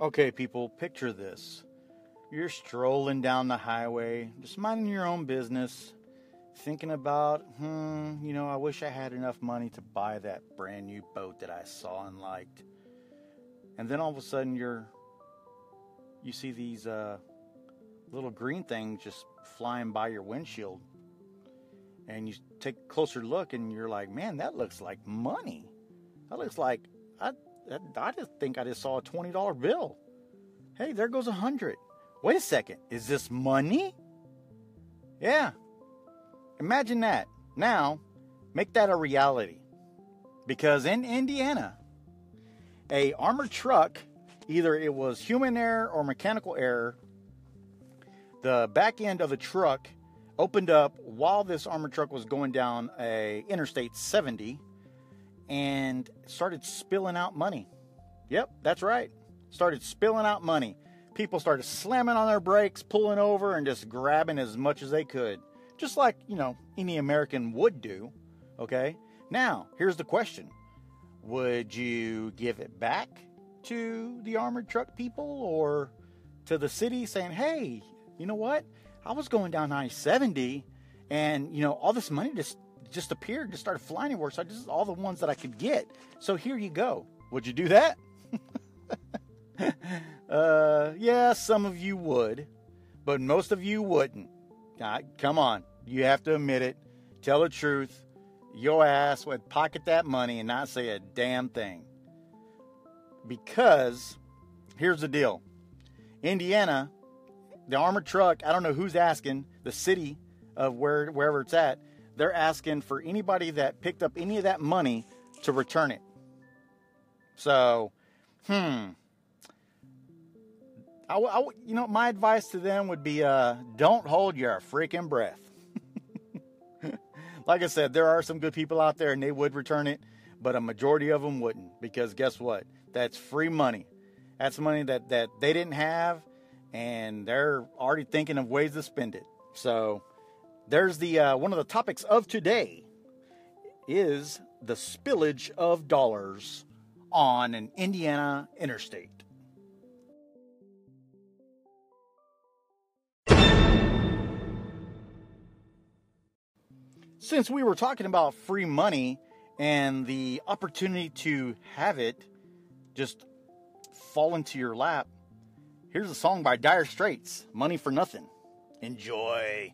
Okay, people, picture this. You're strolling down the highway, just minding your own business, thinking about, hmm, you know, I wish I had enough money to buy that brand new boat that I saw and liked. And then all of a sudden you're you see these uh, little green things just flying by your windshield. And you take a closer look and you're like, man, that looks like money. That looks like I I just think I just saw a twenty dollar bill. Hey, there goes a hundred. Wait a second, is this money? Yeah. Imagine that. Now, make that a reality. Because in Indiana, a armored truck, either it was human error or mechanical error, the back end of the truck opened up while this armored truck was going down a interstate 70 and started spilling out money. Yep, that's right. Started spilling out money. People started slamming on their brakes, pulling over, and just grabbing as much as they could. Just like, you know, any American would do. Okay? Now, here's the question Would you give it back to the armored truck people or to the city saying, hey, you know what? I was going down I 70 and, you know, all this money just just appeared, just started flying everywhere. So I just all the ones that I could get. So here you go. Would you do that? uh, yeah, some of you would, but most of you wouldn't. Right, come on, you have to admit it. Tell the truth. Your ass would pocket that money and not say a damn thing. Because here's the deal Indiana, the armored truck, I don't know who's asking, the city of where wherever it's at, they're asking for anybody that picked up any of that money to return it. So, hmm. I, I, you know, my advice to them would be uh, don't hold your freaking breath. like I said, there are some good people out there and they would return it, but a majority of them wouldn't because guess what? That's free money. That's money that, that they didn't have and they're already thinking of ways to spend it. So, there's the uh, one of the topics of today is the spillage of dollars on an Indiana interstate. Since we were talking about free money and the opportunity to have it just fall into your lap, here's a song by Dire Straits Money for Nothing. Enjoy.